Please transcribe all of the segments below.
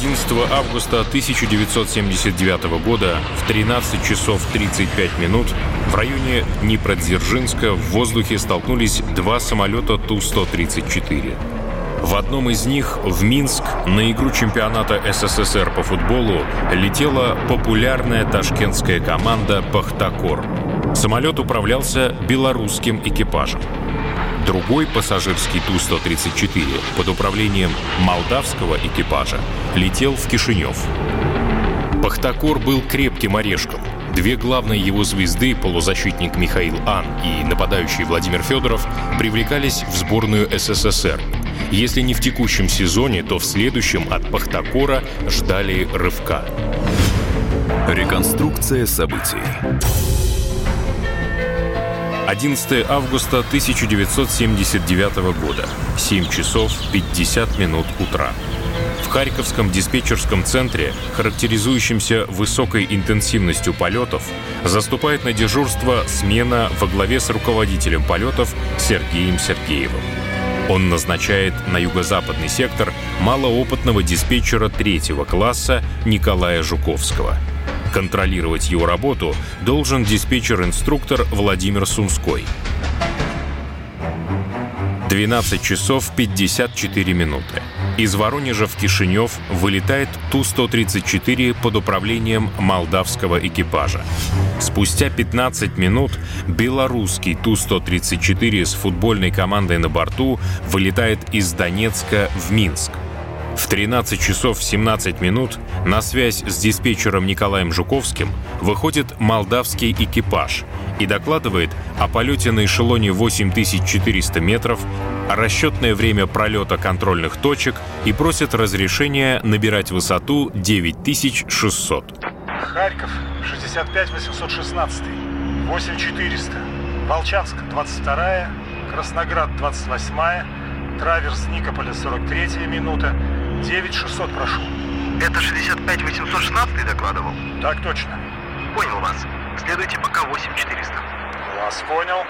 11 августа 1979 года в 13 часов 35 минут в районе Днепродзержинска в воздухе столкнулись два самолета Ту-134. В одном из них, в Минск, на игру чемпионата СССР по футболу летела популярная ташкентская команда «Пахтакор». Самолет управлялся белорусским экипажем. Другой пассажирский Ту-134 под управлением молдавского экипажа летел в Кишинев. Пахтакор был крепким орешком. Две главные его звезды, полузащитник Михаил Ан и нападающий Владимир Федоров, привлекались в сборную СССР. Если не в текущем сезоне, то в следующем от Пахтакора ждали рывка. Реконструкция событий. 11 августа 1979 года, 7 часов 50 минут утра. В Харьковском диспетчерском центре, характеризующемся высокой интенсивностью полетов, заступает на дежурство смена во главе с руководителем полетов Сергеем Сергеевым. Он назначает на юго-западный сектор малоопытного диспетчера третьего класса Николая Жуковского – Контролировать его работу должен диспетчер-инструктор Владимир Сумской. 12 часов 54 минуты. Из Воронежа в Кишинев вылетает Ту-134 под управлением молдавского экипажа. Спустя 15 минут белорусский Ту-134 с футбольной командой на борту вылетает из Донецка в Минск – в 13 часов 17 минут на связь с диспетчером Николаем Жуковским выходит молдавский экипаж и докладывает о полете на эшелоне 8400 метров, расчетное время пролета контрольных точек и просит разрешения набирать высоту 9600. Харьков, 65 816, 8400, Волчанск, 22 Красноград, 28 Траверс Никополя, 43 минута, 9600 прошу. Это 65 816 докладывал? Так точно. Понял вас. Следуйте пока 8400. Вас понял.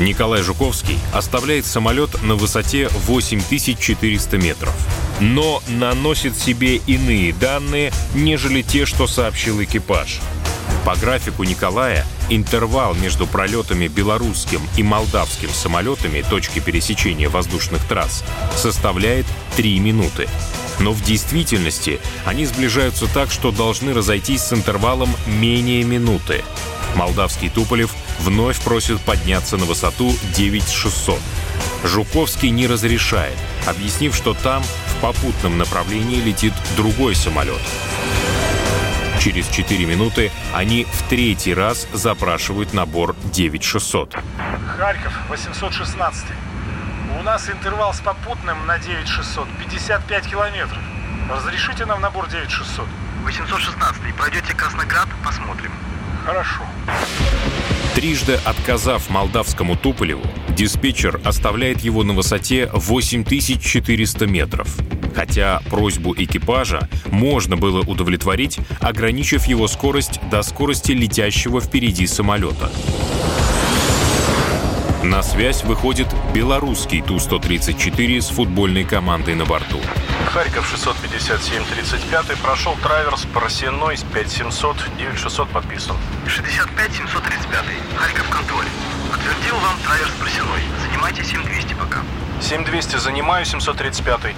Николай Жуковский оставляет самолет на высоте 8400 метров, но наносит себе иные данные, нежели те, что сообщил экипаж. По графику Николая интервал между пролетами белорусским и молдавским самолетами точки пересечения воздушных трасс составляет 3 минуты. Но в действительности они сближаются так, что должны разойтись с интервалом менее минуты. Молдавский Туполев вновь просит подняться на высоту 9600. Жуковский не разрешает, объяснив, что там в попутном направлении летит другой самолет. Через 4 минуты они в третий раз запрашивают набор 9600. Харьков, 816. У нас интервал с попутным на 9600 55 километров. Разрешите нам набор 9600? 816. Пройдете Красноград, посмотрим. Хорошо. Трижды отказав молдавскому Туполеву, диспетчер оставляет его на высоте 8400 метров хотя просьбу экипажа можно было удовлетворить, ограничив его скорость до скорости летящего впереди самолета. На связь выходит белорусский Ту-134 с футбольной командой на борту. Харьков 657-35 прошел траверс Просеной с 5700, 9600 подписан. 65-735, Харьков контроль. Подтвердил вам траверс Просеной. Занимайте 7200 пока. 7200 занимаю, 735.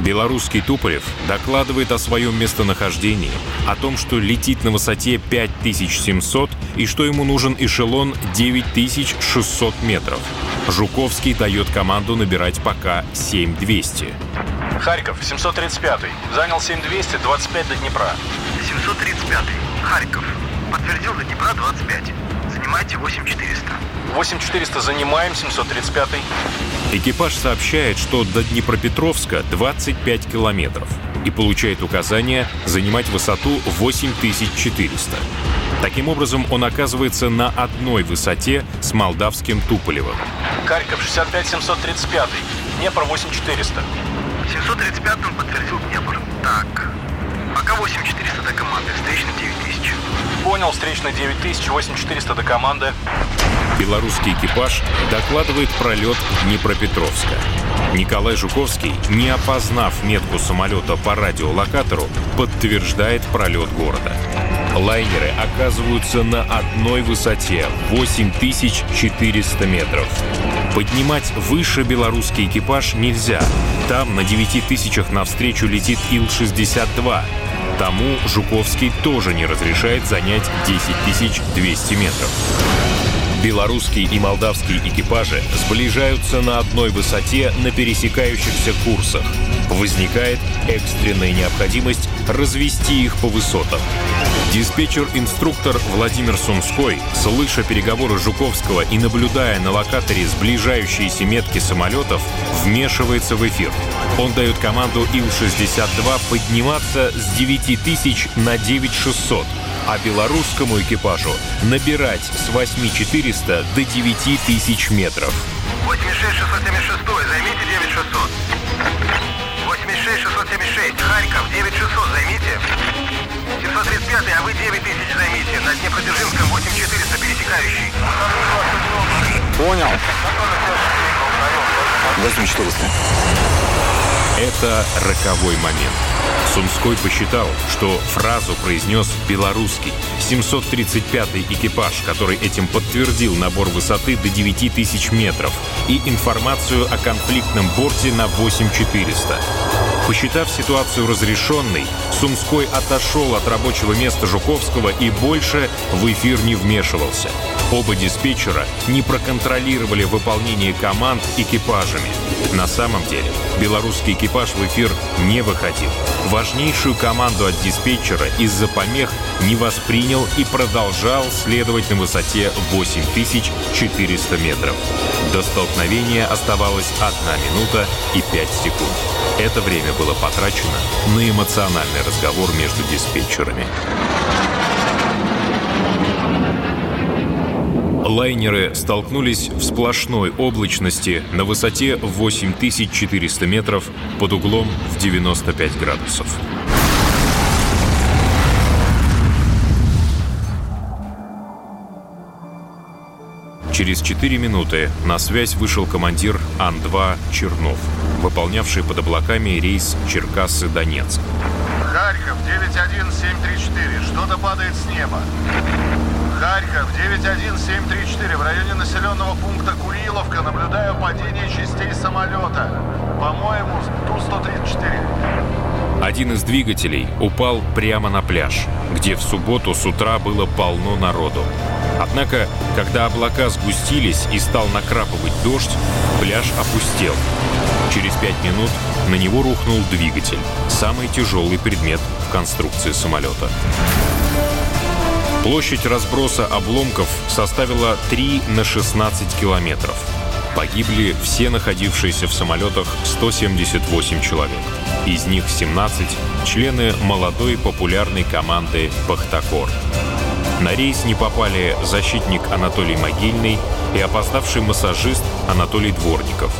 Белорусский Туполев докладывает о своем местонахождении, о том, что летит на высоте 5700 и что ему нужен эшелон 9600 метров. Жуковский дает команду набирать пока 7200. Харьков, 735. Занял 7200, 25 до Днепра. 735. Харьков. Подтвердил до Днепра 25. Занимайте 8400. 8400 занимаем, 735. Экипаж сообщает, что до Днепропетровска 25 километров. и получает указание занимать высоту 8400. Таким образом, он оказывается на одной высоте с молдавским Туполевым. Харьков 65 735. Днепр 8400. 735 он подтвердил Днепр. Так. Пока 8400 до команды, встречный 9000. Понял, встречный 9000, 8400 до команды. Белорусский экипаж докладывает пролет Днепропетровска. Николай Жуковский, не опознав метку самолета по радиолокатору, подтверждает пролет города. Лайнеры оказываются на одной высоте — 8400 метров. Поднимать выше белорусский экипаж нельзя. Там на 9000 навстречу летит Ил-62. Тому Жуковский тоже не разрешает занять 10200 метров. Белорусский и молдавский экипажи сближаются на одной высоте на пересекающихся курсах. Возникает экстренная необходимость развести их по высотам. Диспетчер-инструктор Владимир Сумской, слыша переговоры Жуковского и наблюдая на локаторе сближающиеся метки самолетов, вмешивается в эфир. Он дает команду Ил-62 подниматься с 9000 на 9600, а белорусскому экипажу набирать с 8400 до 9000 метров. 86 676, займите 9600. 86 676, Харьков 9600, займите. 735, а вы 9000 займите. На Днепродзержинском 8400 пересекающий. Понял. 8400. Это роковой момент. Сумской посчитал, что фразу произнес белорусский 735-й экипаж, который этим подтвердил набор высоты до 9000 метров и информацию о конфликтном борте на 8400. Посчитав ситуацию разрешенной, Сумской отошел от рабочего места Жуковского и больше в эфир не вмешивался. Оба диспетчера не проконтролировали выполнение команд экипажами. На самом деле, белорусский экипаж в эфир не выходил. Важнейшую команду от диспетчера из-за помех не воспринял и продолжал следовать на высоте 8400 метров. До столкновения оставалось 1 минута и 5 секунд. Это время было потрачено на эмоциональный разговор между диспетчерами. Лайнеры столкнулись в сплошной облачности на высоте 8400 метров под углом в 95 градусов. Через 4 минуты на связь вышел командир Ан-2 Чернов, выполнявший под облаками рейс Черкассы-Донецк. Харьков, 91734. Что-то падает с неба. Харьков, 91734. В районе населенного пункта Куриловка наблюдаю падение частей самолета. По-моему, Ту-134. Один из двигателей упал прямо на пляж, где в субботу с утра было полно народу. Однако, когда облака сгустились и стал накрапывать дождь, пляж опустел. Через пять минут на него рухнул двигатель, самый тяжелый предмет в конструкции самолета. Площадь разброса обломков составила 3 на 16 километров. Погибли все находившиеся в самолетах 178 человек. Из них 17 – члены молодой популярной команды «Бахтакор». На рейс не попали защитник Анатолий Могильный и опоздавший массажист Анатолий Дворников.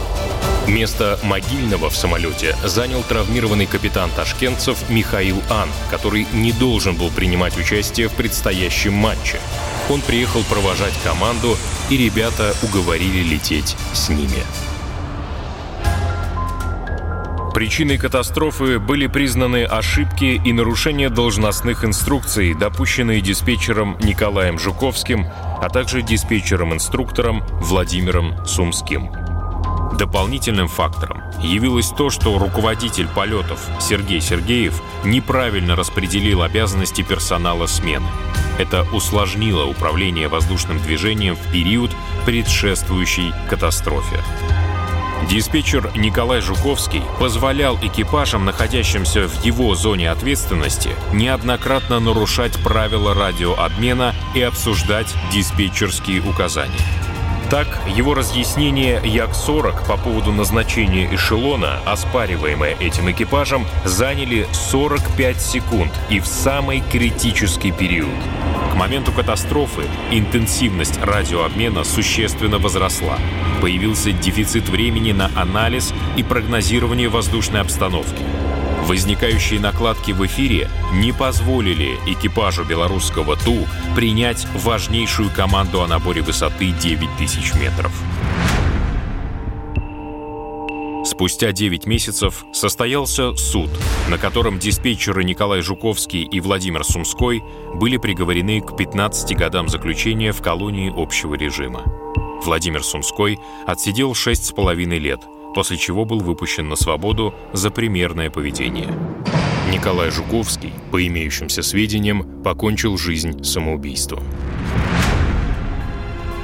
Место Могильного в самолете занял травмированный капитан ташкентцев Михаил Ан, который не должен был принимать участие в предстоящем матче. Он приехал провожать команду, и ребята уговорили лететь с ними. Причиной катастрофы были признаны ошибки и нарушения должностных инструкций, допущенные диспетчером Николаем Жуковским, а также диспетчером-инструктором Владимиром Сумским. Дополнительным фактором явилось то, что руководитель полетов Сергей Сергеев неправильно распределил обязанности персонала смены. Это усложнило управление воздушным движением в период, предшествующий катастрофе. Диспетчер Николай Жуковский позволял экипажам, находящимся в его зоне ответственности, неоднократно нарушать правила радиообмена и обсуждать диспетчерские указания. Так, его разъяснение Як-40 по поводу назначения эшелона, оспариваемое этим экипажем, заняли 45 секунд и в самый критический период. К моменту катастрофы интенсивность радиообмена существенно возросла. Появился дефицит времени на анализ и прогнозирование воздушной обстановки. Возникающие накладки в эфире не позволили экипажу белорусского Ту принять важнейшую команду о наборе высоты 9000 метров. Спустя 9 месяцев состоялся суд, на котором диспетчеры Николай Жуковский и Владимир Сумской были приговорены к 15 годам заключения в колонии общего режима. Владимир Сумской отсидел 6,5 лет – после чего был выпущен на свободу за примерное поведение. Николай Жуковский, по имеющимся сведениям, покончил жизнь самоубийством.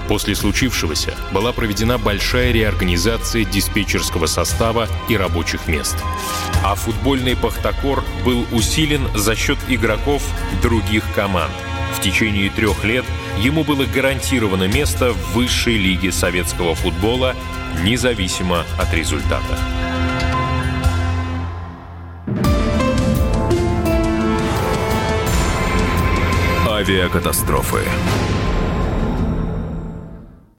После случившегося была проведена большая реорганизация диспетчерского состава и рабочих мест. А футбольный «Пахтакор» был усилен за счет игроков других команд. В течение трех лет ему было гарантировано место в высшей лиге советского футбола независимо от результата. Авиакатастрофы.